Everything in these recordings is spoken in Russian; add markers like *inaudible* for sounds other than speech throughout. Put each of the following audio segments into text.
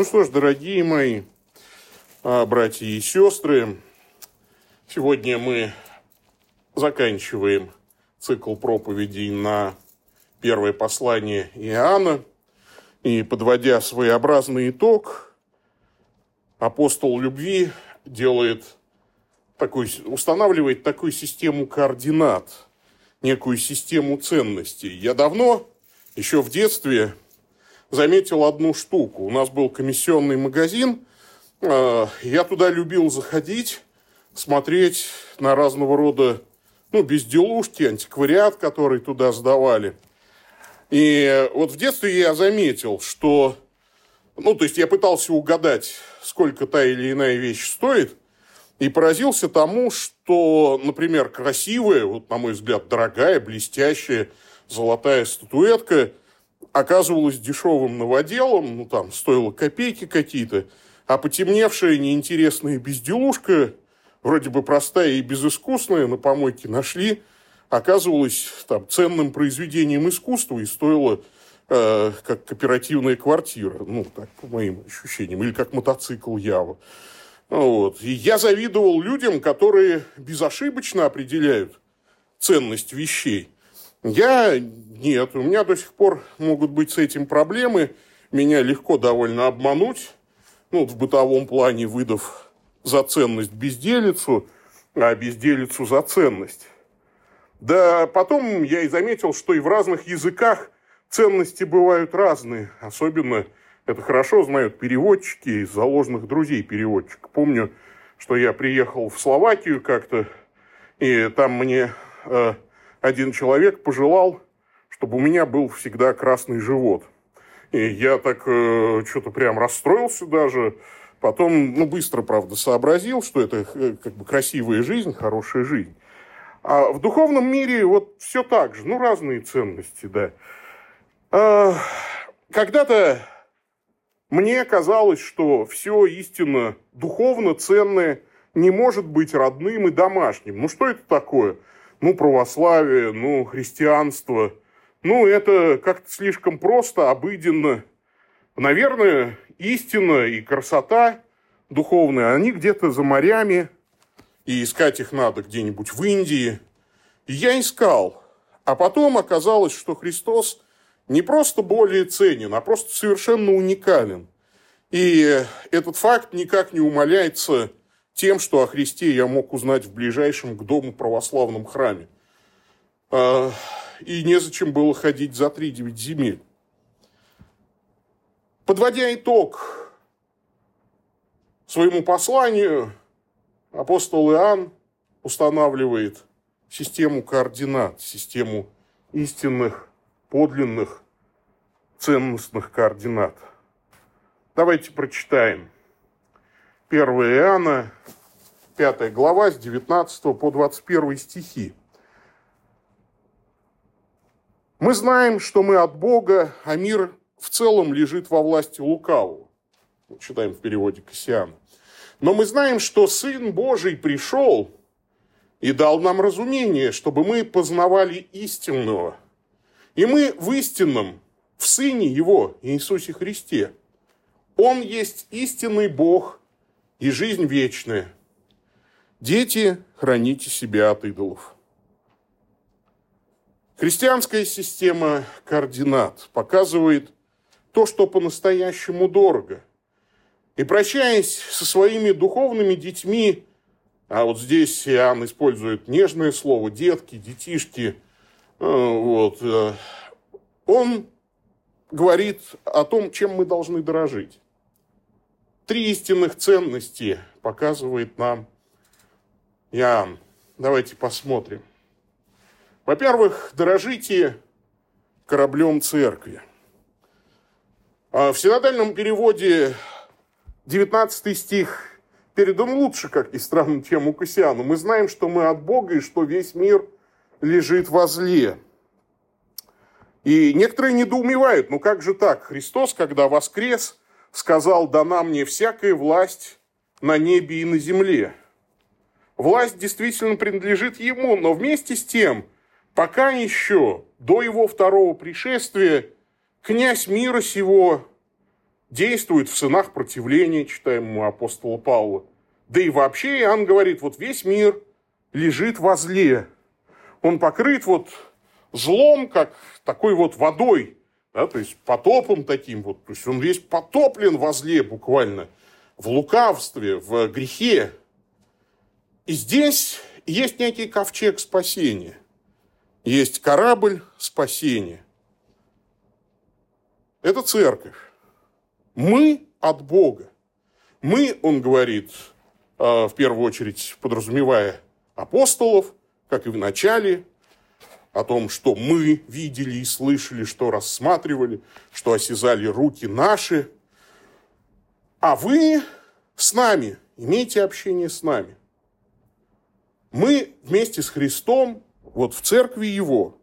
Ну что ж, дорогие мои а, братья и сестры, сегодня мы заканчиваем цикл проповедей на первое послание Иоанна. И, подводя своеобразный итог, апостол любви делает такой, устанавливает такую систему координат, некую систему ценностей. Я давно, еще в детстве, заметил одну штуку. У нас был комиссионный магазин, э, я туда любил заходить, смотреть на разного рода ну, безделушки, антиквариат, который туда сдавали. И вот в детстве я заметил, что, ну, то есть я пытался угадать, сколько та или иная вещь стоит, и поразился тому, что, например, красивая, вот, на мой взгляд, дорогая, блестящая золотая статуэтка оказывалась дешевым новоделом, ну, там, стоила копейки какие-то, а потемневшая неинтересная безделушка, вроде бы простая и безыскусная, на помойке нашли, оказывалась там ценным произведением искусства и стоила э, как кооперативная квартира, ну, так, по моим ощущениям, или как мотоцикл Ява. Вот. И я завидовал людям, которые безошибочно определяют ценность вещей. Я нет, у меня до сих пор могут быть с этим проблемы. Меня легко довольно обмануть, ну, в бытовом плане выдав за ценность безделицу, а безделицу за ценность. Да потом я и заметил, что и в разных языках ценности бывают разные. Особенно это хорошо знают переводчики из заложенных друзей переводчика. Помню, что я приехал в Словакию как-то, и там мне э, один человек пожелал, чтобы у меня был всегда красный живот. И я так э, что-то прям расстроился даже. Потом, ну, быстро, правда, сообразил, что это э, как бы красивая жизнь, хорошая жизнь. А в духовном мире вот все так же, ну, разные ценности, да. А, когда-то мне казалось, что все истинно духовно ценное не может быть родным и домашним. Ну, что это такое? Ну, православие, ну, христианство. Ну, это как-то слишком просто, обыденно. Наверное, истина и красота духовная, они где-то за морями, и искать их надо где-нибудь в Индии. И я искал. А потом оказалось, что Христос не просто более ценен, а просто совершенно уникален. И этот факт никак не умаляется тем, что о Христе я мог узнать в ближайшем к дому православном храме. А, и незачем было ходить за три девять земель. Подводя итог своему посланию, апостол Иоанн устанавливает систему координат, систему истинных, подлинных, ценностных координат. Давайте прочитаем. 1 Иоанна, 5 глава, с 19 по 21 стихи. Мы знаем, что мы от Бога, а мир в целом лежит во власти лукавого. Читаем в переводе Кассиана. Но мы знаем, что Сын Божий пришел и дал нам разумение, чтобы мы познавали истинного. И мы в истинном, в Сыне Его, Иисусе Христе. Он есть истинный Бог и жизнь вечная. Дети, храните себя от идолов. Христианская система координат показывает то, что по-настоящему дорого. И прощаясь со своими духовными детьми, а вот здесь Иоанн использует нежное слово, детки, детишки, э, вот, э, он говорит о том, чем мы должны дорожить. Три истинных ценности показывает нам Иоанн. Давайте посмотрим. Во-первых, дорожите кораблем церкви. А в синодальном переводе 19 стих передан лучше, как ни странно, чем у Кассиана. Мы знаем, что мы от Бога и что весь мир лежит во зле. И некоторые недоумевают, ну как же так? Христос, когда воскрес, сказал, дана мне всякая власть на небе и на земле. Власть действительно принадлежит ему, но вместе с тем, пока еще до его второго пришествия, князь мира сего действует в сынах противления, читаем мы апостола Павла. Да и вообще Иоанн говорит, вот весь мир лежит во зле. Он покрыт вот злом, как такой вот водой, да, то есть потопом таким вот. То есть он весь потоплен во зле буквально, в лукавстве, в грехе. И здесь есть некий ковчег спасения. Есть корабль спасения. Это церковь. Мы от Бога. Мы, он говорит, э, в первую очередь подразумевая апостолов, как и в начале, о том, что мы видели и слышали, что рассматривали, что осязали руки наши. А вы с нами, имейте общение с нами. Мы вместе с Христом, вот в церкви Его.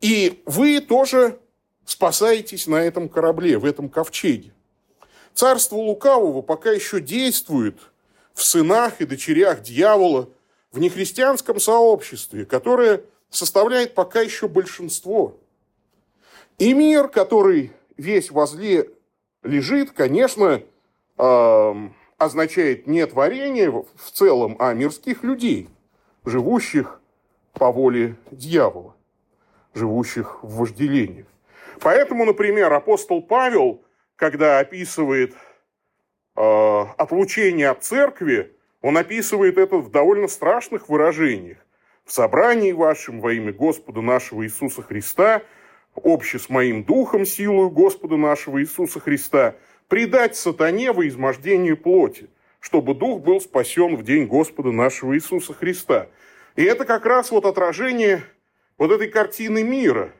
И вы тоже спасаетесь на этом корабле, в этом ковчеге. Царство лукавого пока еще действует в сынах и дочерях дьявола, в нехристианском сообществе, которое составляет пока еще большинство. И мир, который весь возле лежит, конечно, означает не творение в целом, а мирских людей, живущих по воле дьявола, живущих в вожделениях. Поэтому, например, апостол Павел, когда описывает э, отлучение от церкви, он описывает это в довольно страшных выражениях собрании вашем во имя Господа нашего Иисуса Христа, обще с моим духом, силою Господа нашего Иисуса Христа, предать сатане во измождению плоти, чтобы дух был спасен в день Господа нашего Иисуса Христа. И это как раз вот отражение вот этой картины мира.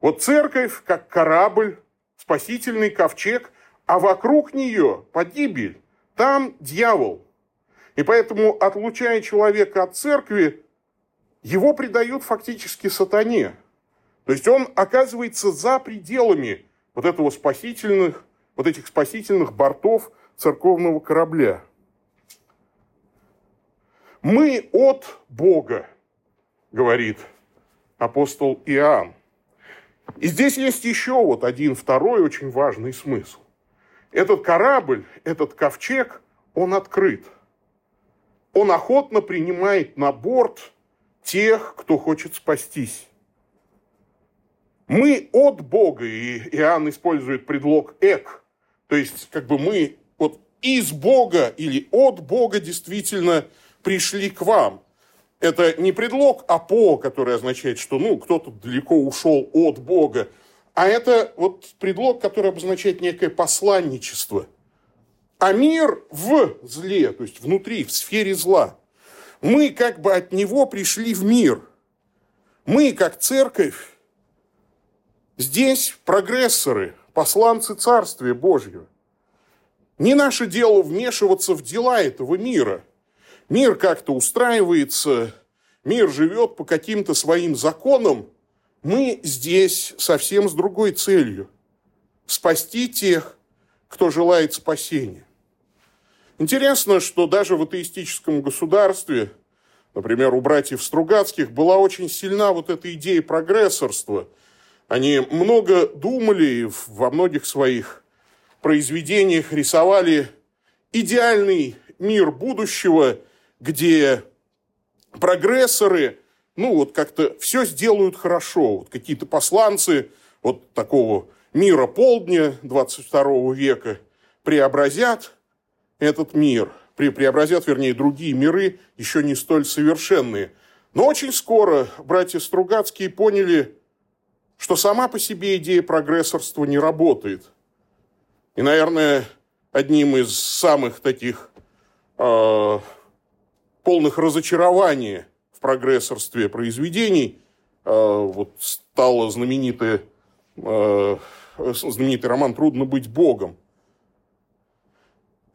Вот церковь, как корабль, спасительный ковчег, а вокруг нее погибель. Там дьявол, и поэтому, отлучая человека от церкви, его предают фактически сатане. То есть он оказывается за пределами вот этого спасительных, вот этих спасительных бортов церковного корабля. Мы от Бога, говорит апостол Иоанн. И здесь есть еще вот один второй очень важный смысл. Этот корабль, этот ковчег, он открыт – он охотно принимает на борт тех, кто хочет спастись. Мы от Бога, и Иоанн использует предлог «эк», то есть как бы мы вот из Бога или от Бога действительно пришли к вам. Это не предлог «апо», который означает, что ну, кто-то далеко ушел от Бога, а это вот предлог, который обозначает некое посланничество – а мир в зле, то есть внутри, в сфере зла. Мы как бы от него пришли в мир. Мы, как церковь, здесь прогрессоры, посланцы Царствия Божьего. Не наше дело вмешиваться в дела этого мира. Мир как-то устраивается, мир живет по каким-то своим законам. Мы здесь совсем с другой целью. Спасти тех, кто желает спасения. Интересно, что даже в атеистическом государстве, например, у братьев Стругацких, была очень сильна вот эта идея прогрессорства. Они много думали и во многих своих произведениях рисовали идеальный мир будущего, где прогрессоры, ну вот как-то все сделают хорошо. Вот какие-то посланцы вот такого мира полдня 22 века преобразят этот мир, преобразят, вернее, другие миры, еще не столь совершенные. Но очень скоро братья Стругацкие поняли, что сама по себе идея прогрессорства не работает. И, наверное, одним из самых таких э, полных разочарования в прогрессорстве произведений э, вот стало знаменитый, э, знаменитый роман «Трудно быть Богом»,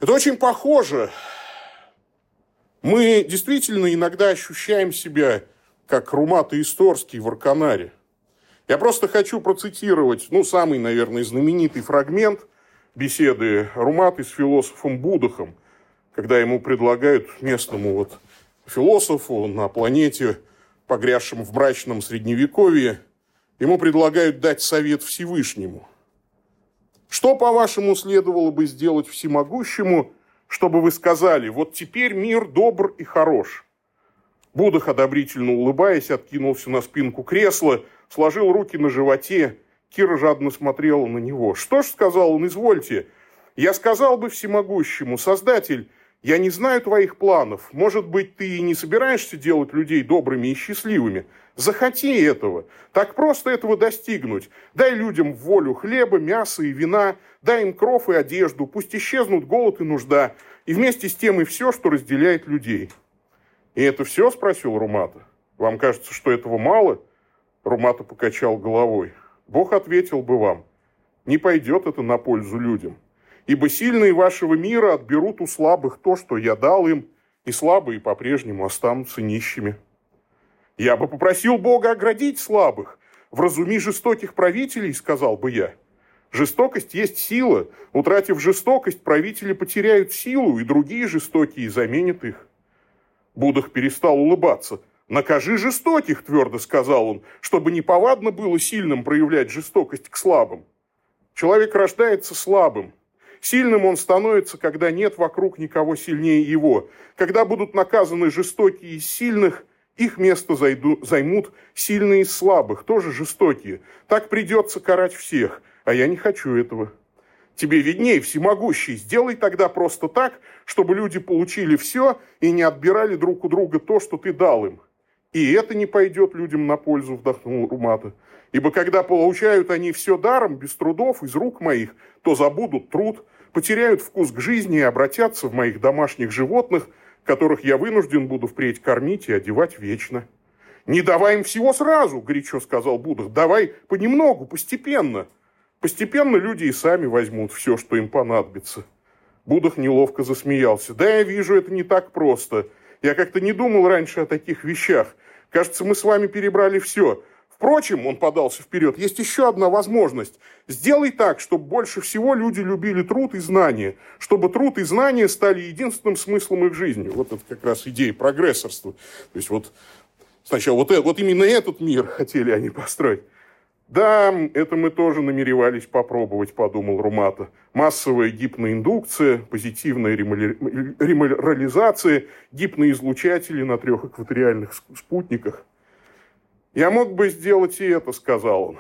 это очень похоже. Мы действительно иногда ощущаем себя как Румат и Исторский в Арканаре. Я просто хочу процитировать, ну, самый, наверное, знаменитый фрагмент беседы Руматы с философом Будахом, когда ему предлагают местному вот философу на планете, погрязшем в брачном средневековье, ему предлагают дать совет Всевышнему. Что, по-вашему, следовало бы сделать всемогущему, чтобы вы сказали, вот теперь мир добр и хорош? Будах, одобрительно улыбаясь, откинулся на спинку кресла, сложил руки на животе. Кира жадно смотрела на него. «Что ж, — сказал он, — извольте, я сказал бы всемогущему, Создатель, я не знаю твоих планов. Может быть, ты и не собираешься делать людей добрыми и счастливыми. Захоти этого. Так просто этого достигнуть. Дай людям волю хлеба, мяса и вина. Дай им кров и одежду. Пусть исчезнут голод и нужда. И вместе с тем и все, что разделяет людей. И это все, спросил Румата. Вам кажется, что этого мало? Румата покачал головой. Бог ответил бы вам. Не пойдет это на пользу людям. Ибо сильные вашего мира отберут у слабых то, что я дал им, и слабые по-прежнему останутся нищими. Я бы попросил Бога оградить слабых. Вразуми жестоких правителей, сказал бы я. Жестокость есть сила. Утратив жестокость, правители потеряют силу, и другие жестокие заменят их. Будах перестал улыбаться. «Накажи жестоких», – твердо сказал он, чтобы неповадно было сильным проявлять жестокость к слабым. Человек рождается слабым. Сильным он становится, когда нет вокруг никого сильнее его. Когда будут наказаны жестокие из сильных, их место зайду, займут сильные из слабых, тоже жестокие. Так придется карать всех, а я не хочу этого. Тебе видней, всемогущий, сделай тогда просто так, чтобы люди получили все и не отбирали друг у друга то, что ты дал им. И это не пойдет людям на пользу, вдохнул Румата. Ибо когда получают они все даром, без трудов, из рук моих, то забудут труд, потеряют вкус к жизни и обратятся в моих домашних животных, которых я вынужден буду впредь кормить и одевать вечно. «Не давай им всего сразу», – горячо сказал Будах, – «давай понемногу, постепенно». Постепенно люди и сами возьмут все, что им понадобится. Будах неловко засмеялся. Да, я вижу, это не так просто. Я как-то не думал раньше о таких вещах. Кажется, мы с вами перебрали все. Впрочем, он подался вперед, есть еще одна возможность. Сделай так, чтобы больше всего люди любили труд и знания, чтобы труд и знания стали единственным смыслом их жизни. Вот это как раз идея прогрессорства. То есть вот сначала вот, вот именно этот мир хотели они построить. Да, это мы тоже намеревались попробовать, подумал Румата. Массовая гипноиндукция, позитивная реморализация, гипноизлучатели на трех экваториальных спутниках. Я мог бы сделать и это, сказал он.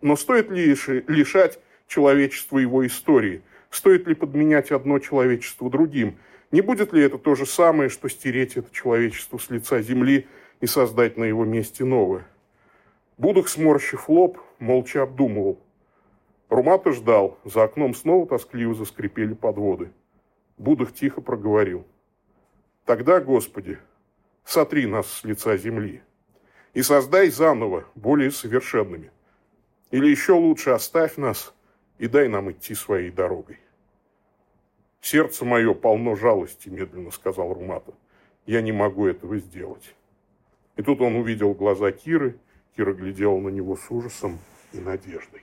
Но стоит ли лишать человечества его истории? Стоит ли подменять одно человечество другим? Не будет ли это то же самое, что стереть это человечество с лица земли и создать на его месте новое? Будах, сморщив лоб, молча обдумывал. Румата ждал. За окном снова тоскливо заскрипели подводы. Будах тихо проговорил. «Тогда, Господи, сотри нас с лица земли и создай заново, более совершенными. Или еще лучше оставь нас и дай нам идти своей дорогой». «Сердце мое полно жалости», – медленно сказал Румата. «Я не могу этого сделать». И тут он увидел глаза Киры – Кира глядела на него с ужасом и надеждой.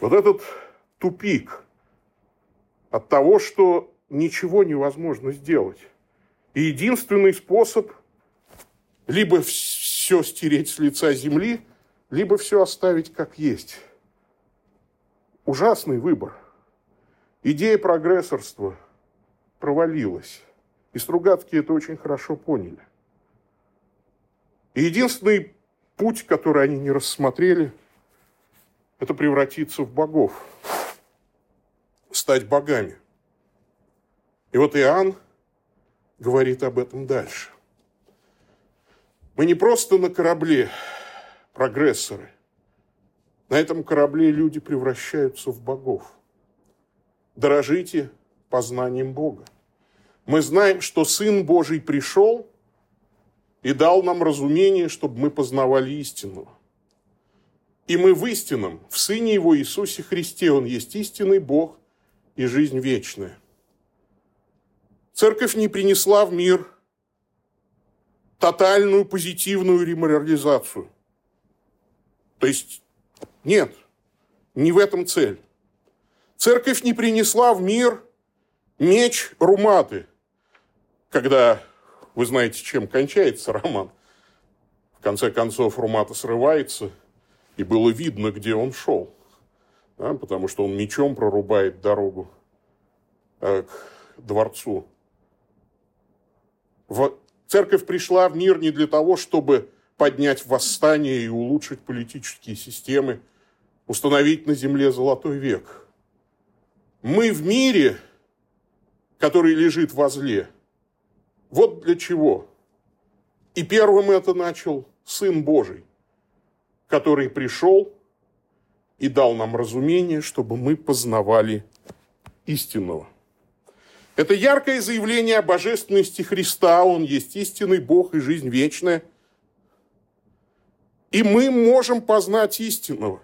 Вот этот тупик от того, что ничего невозможно сделать. И единственный способ либо все стереть с лица земли, либо все оставить как есть. Ужасный выбор. Идея прогрессорства провалилась. И Стругацкие это очень хорошо поняли. И единственный путь, который они не рассмотрели, это превратиться в богов, стать богами. И вот Иоанн говорит об этом дальше. Мы не просто на корабле прогрессоры. На этом корабле люди превращаются в богов. Дорожите познанием Бога. Мы знаем, что Сын Божий пришел – и дал нам разумение, чтобы мы познавали истину. И мы в истинном, в Сыне Его Иисусе Христе, Он есть истинный Бог и жизнь вечная. Церковь не принесла в мир тотальную позитивную реморализацию. То есть нет, не в этом цель. Церковь не принесла в мир меч руматы, когда вы знаете, чем кончается роман. В конце концов, Румата срывается, и было видно, где он шел. да, потому что он мечом прорубает дорогу э, к дворцу. В... Церковь пришла в мир не для того, чтобы поднять восстание и улучшить политические системы, установить на земле золотой век. Мы в мире, который лежит возле. Вот для чего. И первым это начал Сын Божий, который пришел и дал нам разумение, чтобы мы познавали истинного. Это яркое заявление о божественности Христа. Он есть истинный Бог и жизнь вечная. И мы можем познать истинного.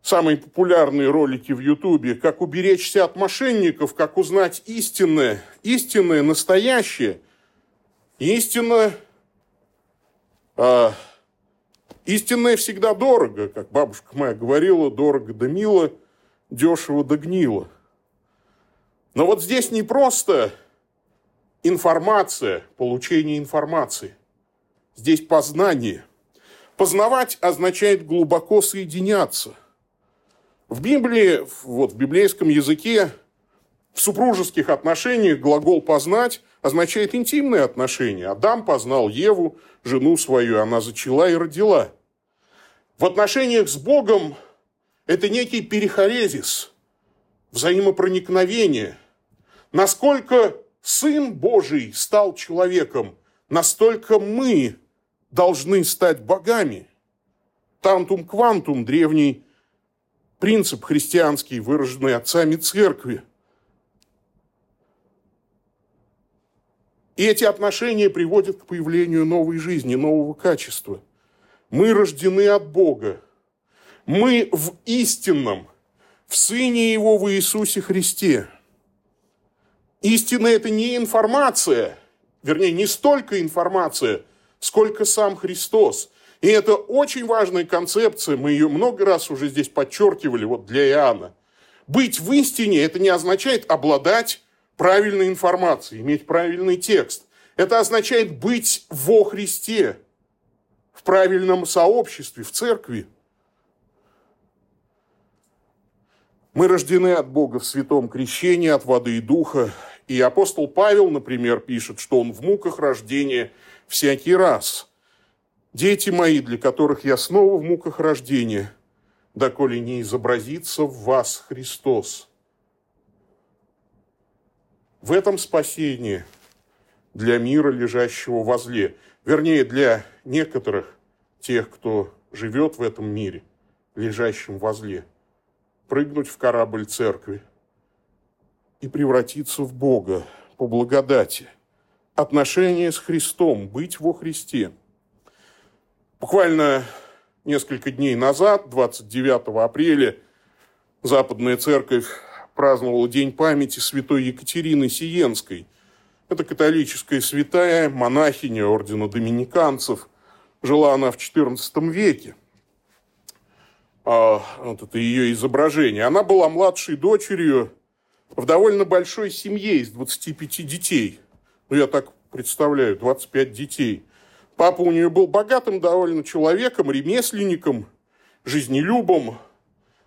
Самые популярные ролики в Ютубе «Как уберечься от мошенников», «Как узнать истинное», истинное, настоящее. Истинно, а, истинное всегда дорого, как бабушка моя говорила, дорого да мило, дешево да гнило. Но вот здесь не просто информация, получение информации. Здесь познание. Познавать означает глубоко соединяться. В Библии, вот в библейском языке, в супружеских отношениях глагол «познать» означает интимные отношения. Адам познал Еву, жену свою, она зачала и родила. В отношениях с Богом это некий перехорезис, взаимопроникновение – Насколько Сын Божий стал человеком, настолько мы должны стать богами. Тантум квантум – древний принцип христианский, выраженный отцами церкви. И эти отношения приводят к появлению новой жизни, нового качества. Мы рождены от Бога. Мы в истинном, в Сыне Его, в Иисусе Христе – Истина – это не информация, вернее, не столько информация, сколько сам Христос. И это очень важная концепция, мы ее много раз уже здесь подчеркивали, вот для Иоанна. Быть в истине – это не означает обладать правильной информацией, иметь правильный текст. Это означает быть во Христе, в правильном сообществе, в церкви. Мы рождены от Бога в святом крещении, от воды и духа. И апостол Павел, например, пишет, что он в муках рождения всякий раз. «Дети мои, для которых я снова в муках рождения, доколе не изобразится в вас Христос». В этом спасение для мира, лежащего возле. Вернее, для некоторых, тех, кто живет в этом мире, лежащем возле – прыгнуть в корабль церкви и превратиться в Бога по благодати. Отношение с Христом, быть во Христе. Буквально несколько дней назад, 29 апреля, Западная Церковь праздновала День памяти святой Екатерины Сиенской. Это католическая святая, монахиня ордена доминиканцев. Жила она в XIV веке – вот это ее изображение. Она была младшей дочерью в довольно большой семье из 25 детей. Ну, я так представляю, 25 детей. Папа у нее был богатым довольно человеком, ремесленником, жизнелюбом,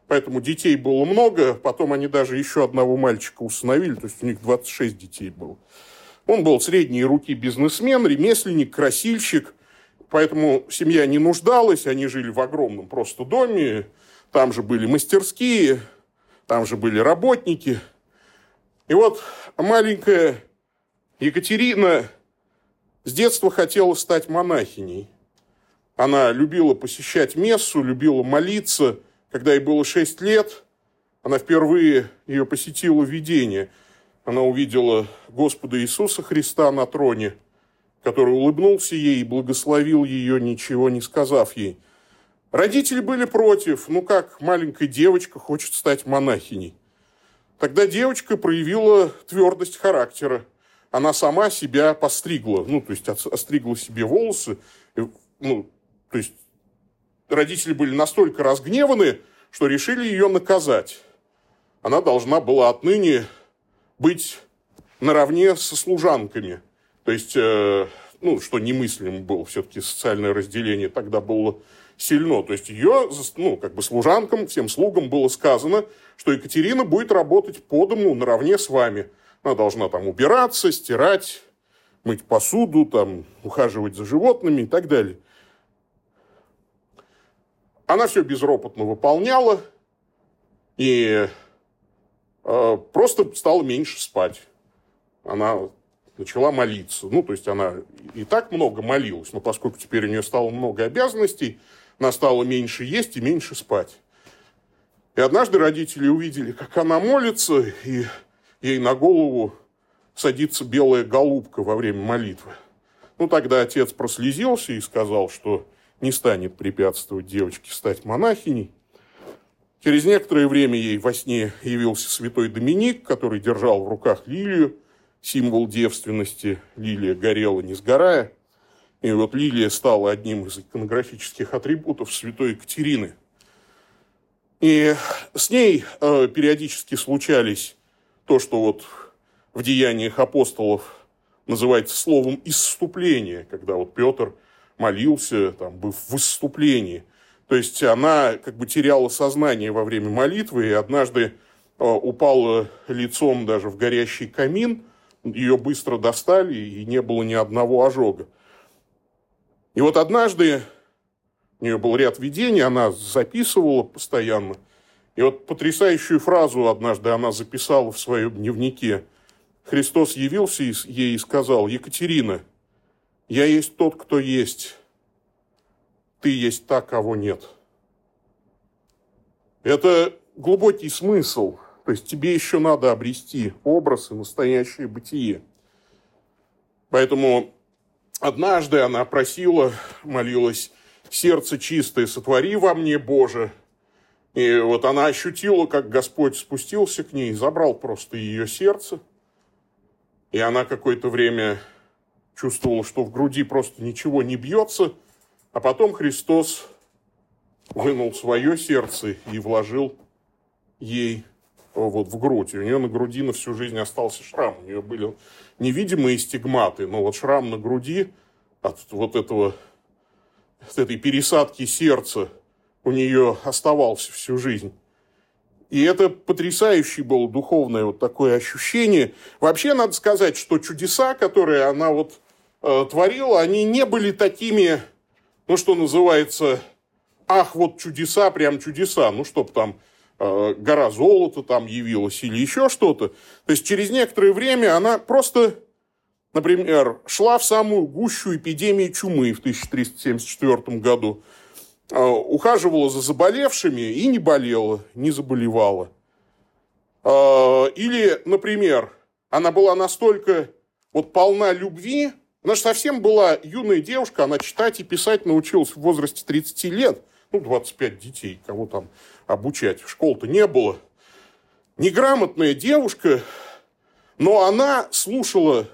поэтому детей было много. Потом они даже еще одного мальчика установили, то есть у них 26 детей было. Он был средней руки бизнесмен, ремесленник, красильщик – Поэтому семья не нуждалась, они жили в огромном просто доме, там же были мастерские, там же были работники. И вот маленькая Екатерина с детства хотела стать монахиней. Она любила посещать мессу, любила молиться. Когда ей было 6 лет, она впервые ее посетила видение. Она увидела Господа Иисуса Христа на троне – который улыбнулся ей и благословил ее, ничего не сказав ей. Родители были против, ну как маленькая девочка хочет стать монахиней. Тогда девочка проявила твердость характера. Она сама себя постригла, ну, то есть остригла себе волосы. Ну, то есть родители были настолько разгневаны, что решили ее наказать. Она должна была отныне быть наравне со служанками – то есть, э, ну, что немыслимо было, все-таки социальное разделение тогда было сильно. То есть ее, ну, как бы служанкам, всем слугам было сказано, что Екатерина будет работать по дому наравне с вами. Она должна там убираться, стирать, мыть посуду, там, ухаживать за животными и так далее. Она все безропотно выполняла и э, просто стала меньше спать. Она начала молиться. Ну, то есть она и так много молилась, но поскольку теперь у нее стало много обязанностей, она стала меньше есть и меньше спать. И однажды родители увидели, как она молится, и ей на голову садится белая голубка во время молитвы. Ну, тогда отец прослезился и сказал, что не станет препятствовать девочке стать монахиней. Через некоторое время ей во сне явился святой Доминик, который держал в руках лилию, символ девственности. Лилия горела, не сгорая. И вот лилия стала одним из иконографических атрибутов святой Екатерины. И с ней э, периодически случались то, что вот в деяниях апостолов называется словом «исступление», когда вот Петр молился, там, был в выступлении. То есть она как бы теряла сознание во время молитвы и однажды э, упала лицом даже в горящий камин, ее быстро достали и не было ни одного ожога. И вот однажды у нее был ряд видений, она записывала постоянно. И вот потрясающую фразу однажды она записала в своем дневнике. Христос явился ей и сказал, Екатерина, я есть тот, кто есть. Ты есть та, кого нет. Это глубокий смысл. То есть тебе еще надо обрести образ и настоящее бытие. Поэтому Однажды она просила, молилась, сердце чистое сотвори во мне, Боже. И вот она ощутила, как Господь спустился к ней, забрал просто ее сердце. И она какое-то время чувствовала, что в груди просто ничего не бьется. А потом Христос вынул свое сердце и вложил ей вот в грудь. У нее на груди на всю жизнь остался шрам. У нее были невидимые стигматы, но вот шрам на груди от вот этого, от этой пересадки сердца у нее оставался всю жизнь. И это потрясающее было духовное вот такое ощущение. Вообще надо сказать, что чудеса, которые она вот э, творила, они не были такими, ну что называется, ах, вот чудеса, прям чудеса, ну чтоб там гора золота там явилась или еще что-то. То есть через некоторое время она просто, например, шла в самую гущу эпидемии чумы в 1374 году, э, ухаживала за заболевшими и не болела, не заболевала. Э, или, например, она была настолько вот полна любви, она же совсем была юная девушка, она читать и писать научилась в возрасте 30 лет, ну, 25 детей, кого там обучать. Школ-то не было. Неграмотная девушка, но она слушала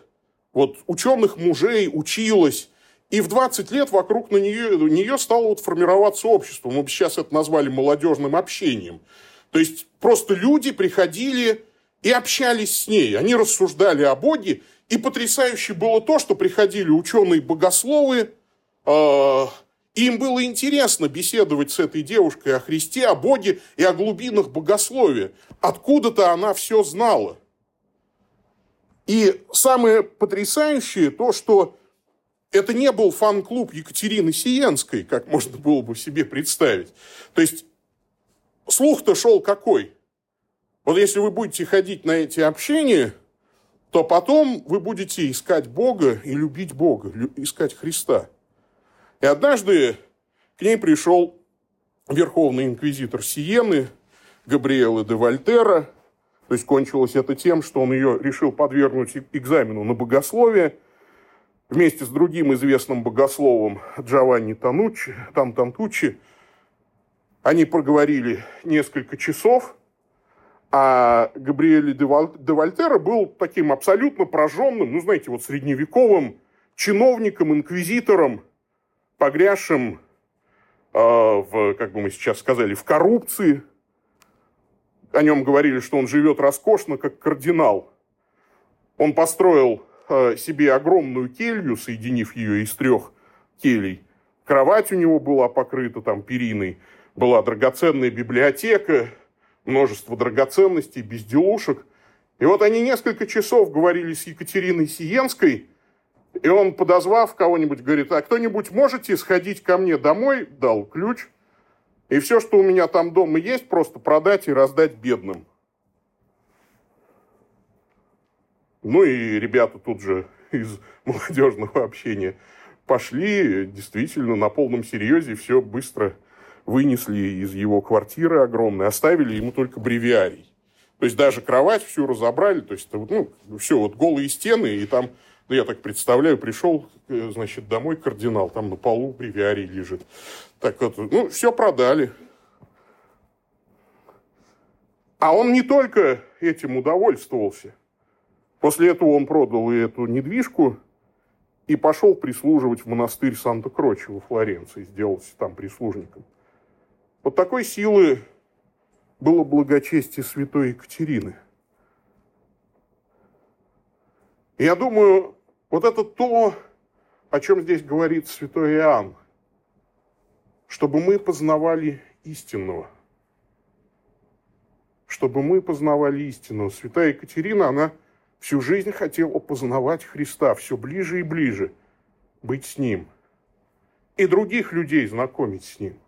вот ученых мужей, училась, и в 20 лет вокруг на нее, нее стало вот формироваться общество. Мы бы сейчас это назвали молодежным общением. То есть просто люди приходили и общались с ней. Они рассуждали о Боге. И потрясающе было то, что приходили ученые-богословы, э, им было интересно беседовать с этой девушкой о Христе, о Боге и о глубинах богословия. Откуда-то она все знала. И самое потрясающее то, что это не был фан-клуб Екатерины Сиенской, как можно было бы себе представить. То есть слух-то шел какой? Вот если вы будете ходить на эти общения, то потом вы будете искать Бога и любить Бога, искать Христа – и однажды к ней пришел верховный инквизитор Сиены, Габриэлы де Вольтера. То есть кончилось это тем, что он ее решил подвергнуть экзамену на богословие. Вместе с другим известным богословом Джованни Тануччи, Там Тантуччи они проговорили несколько часов, а Габриэле де, Вольтера был таким абсолютно прожженным, ну, знаете, вот средневековым чиновником, инквизитором, погрязшим э, в, как бы мы сейчас сказали, в коррупции. О нем говорили, что он живет роскошно, как кардинал. Он построил э, себе огромную келью, соединив ее из трех келей, кровать у него была покрыта там периной, была драгоценная библиотека, множество драгоценностей, безделушек. И вот они несколько часов говорили с Екатериной Сиенской, и он, подозвав кого-нибудь, говорит, а кто-нибудь можете сходить ко мне домой? Дал ключ. И все, что у меня там дома есть, просто продать и раздать бедным. Ну и ребята тут же из молодежного общения пошли, действительно, на полном серьезе все быстро вынесли из его квартиры огромной, оставили ему только бревиарий. То есть даже кровать всю разобрали, то есть ну, все, вот голые стены, и там, ну, я так представляю, пришел, э, значит, домой кардинал, там на полу бревиарий лежит. Так вот, ну, все продали. А он не только этим удовольствовался – После этого он продал и эту недвижку и пошел прислуживать в монастырь Санта-Кроче во Флоренции, сделался там прислужником. Вот такой силы было благочестие святой Екатерины. Я думаю, вот это то, о чем здесь говорит святой Иоанн, чтобы мы познавали истинного. Чтобы мы познавали истинного. Святая Екатерина, она всю жизнь хотела познавать Христа все ближе и ближе, быть с Ним. И других людей знакомить с Ним.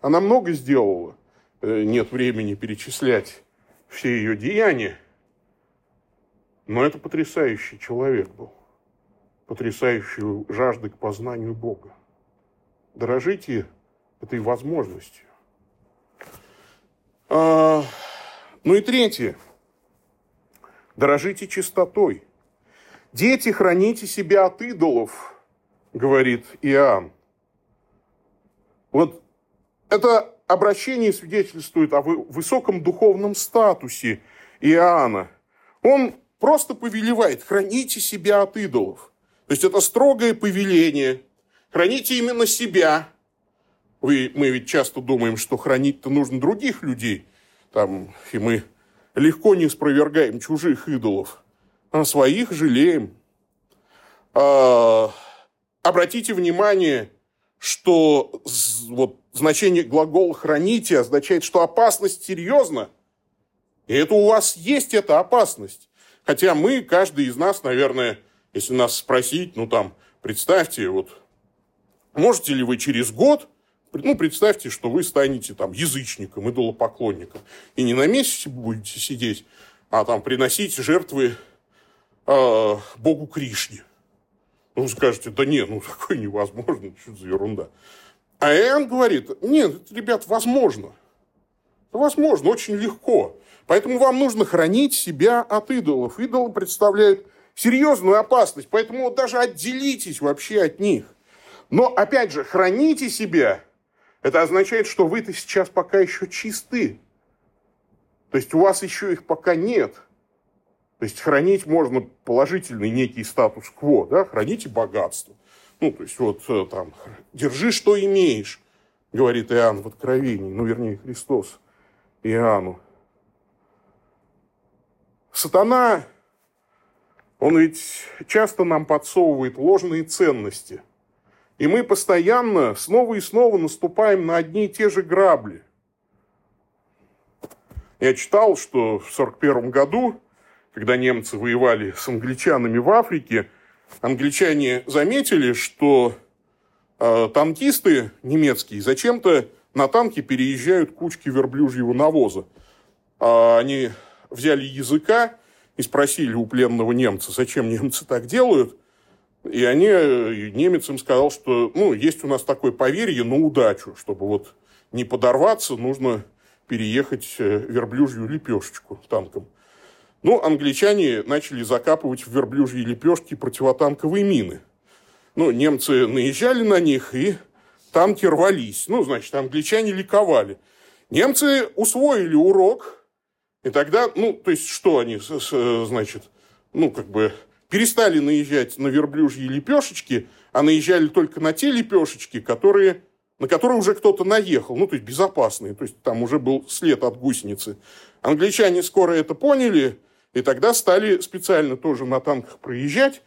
Она много сделала. Э, нет времени перечислять все ее деяния. Но это потрясающий человек был. Потрясающую жажды к познанию Бога. Дорожите этой возможностью. А, ну и третье – дорожите чистотой. Дети, храните себя от идолов, говорит Иоанн. Вот это обращение свидетельствует о высоком духовном статусе Иоанна. Он просто повелевает, храните себя от идолов. То есть это строгое повеление. Храните именно себя. Вы, мы ведь часто думаем, что хранить-то нужно других людей. Там, и мы легко не спровергаем чужих идолов, а своих жалеем. А, обратите внимание, что вот значение глагола «храните» означает, что опасность серьезна. И это у вас есть эта опасность. Хотя мы, каждый из нас, наверное, если нас спросить, ну там, представьте, вот, можете ли вы через год ну, представьте, что вы станете там язычником, идолопоклонником. И не на месяце будете сидеть, а там приносить жертвы э, Богу Кришне. Ну, вы скажете, да нет, ну *laughs* такое невозможно, что за ерунда. А Иоанн говорит, нет, ребят, возможно. Возможно, очень легко. Поэтому вам нужно хранить себя от идолов. Идолы представляют серьезную опасность, поэтому вот даже отделитесь вообще от них. Но, опять же, храните себя это означает, что вы-то сейчас пока еще чисты. То есть у вас еще их пока нет. То есть хранить можно положительный некий статус-кво, да, храните богатство. Ну, то есть вот э, там, держи, что имеешь, говорит Иоанн в Откровении, ну, вернее, Христос Иоанну. Сатана, он ведь часто нам подсовывает ложные ценности – и мы постоянно снова и снова наступаем на одни и те же грабли. Я читал, что в 1941 году, когда немцы воевали с англичанами в Африке, англичане заметили, что э, танкисты немецкие зачем-то на танки переезжают кучки верблюжьего навоза. А они взяли языка и спросили у пленного немца, зачем немцы так делают – и они, немец им сказал, что ну, есть у нас такое поверье на удачу, чтобы вот не подорваться, нужно переехать э, верблюжью лепешечку танком. Ну, англичане начали закапывать в верблюжьи лепешки противотанковые мины. Ну, немцы наезжали на них, и танки рвались. Ну, значит, англичане ликовали. Немцы усвоили урок, и тогда, ну, то есть, что они, значит, ну, как бы перестали наезжать на верблюжьи лепешечки, а наезжали только на те лепешечки, которые, на которые уже кто-то наехал, ну, то есть безопасные, то есть там уже был след от гусеницы. Англичане скоро это поняли, и тогда стали специально тоже на танках проезжать,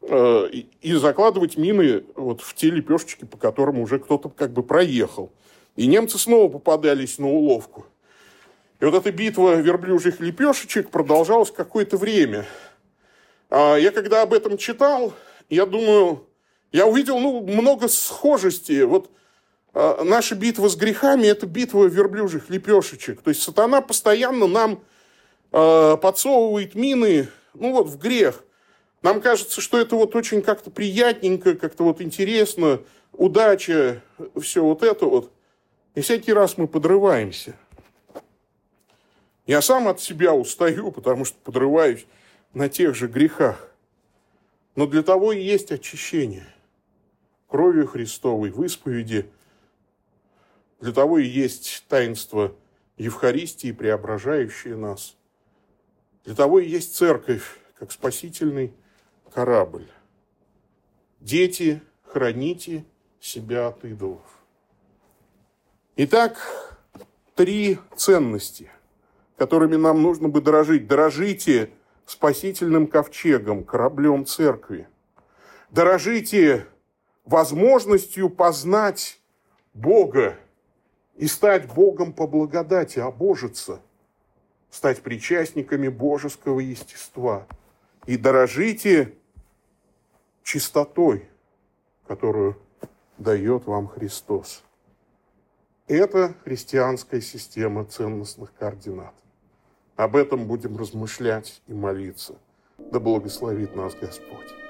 э, и закладывать мины вот в те лепешечки, по которым уже кто-то как бы проехал. И немцы снова попадались на уловку. И вот эта битва верблюжьих лепешечек продолжалась какое-то время. А я когда об этом читал, я думаю, я увидел ну, много схожестей. Вот а, наша битва с грехами – это битва верблюжьих лепешечек. То есть сатана постоянно нам а, подсовывает мины ну вот в грех. Нам кажется, что это вот очень как-то приятненько, как-то вот интересно, удача, все вот это вот. И всякий раз мы подрываемся. Я сам от себя устаю, потому что подрываюсь на тех же грехах. Но для того и есть очищение кровью Христовой в исповеди. Для того и есть таинство Евхаристии, преображающее нас. Для того и есть церковь, как спасительный корабль. Дети, храните себя от идолов. Итак, три ценности, которыми нам нужно бы дорожить. Дорожите спасительным ковчегом, кораблем церкви. Дорожите возможностью познать Бога и стать Богом по благодати, обожиться, стать причастниками божеского естества. И дорожите чистотой, которую дает вам Христос. Это христианская система ценностных координат. Об этом будем размышлять и молиться. Да благословит нас Господь.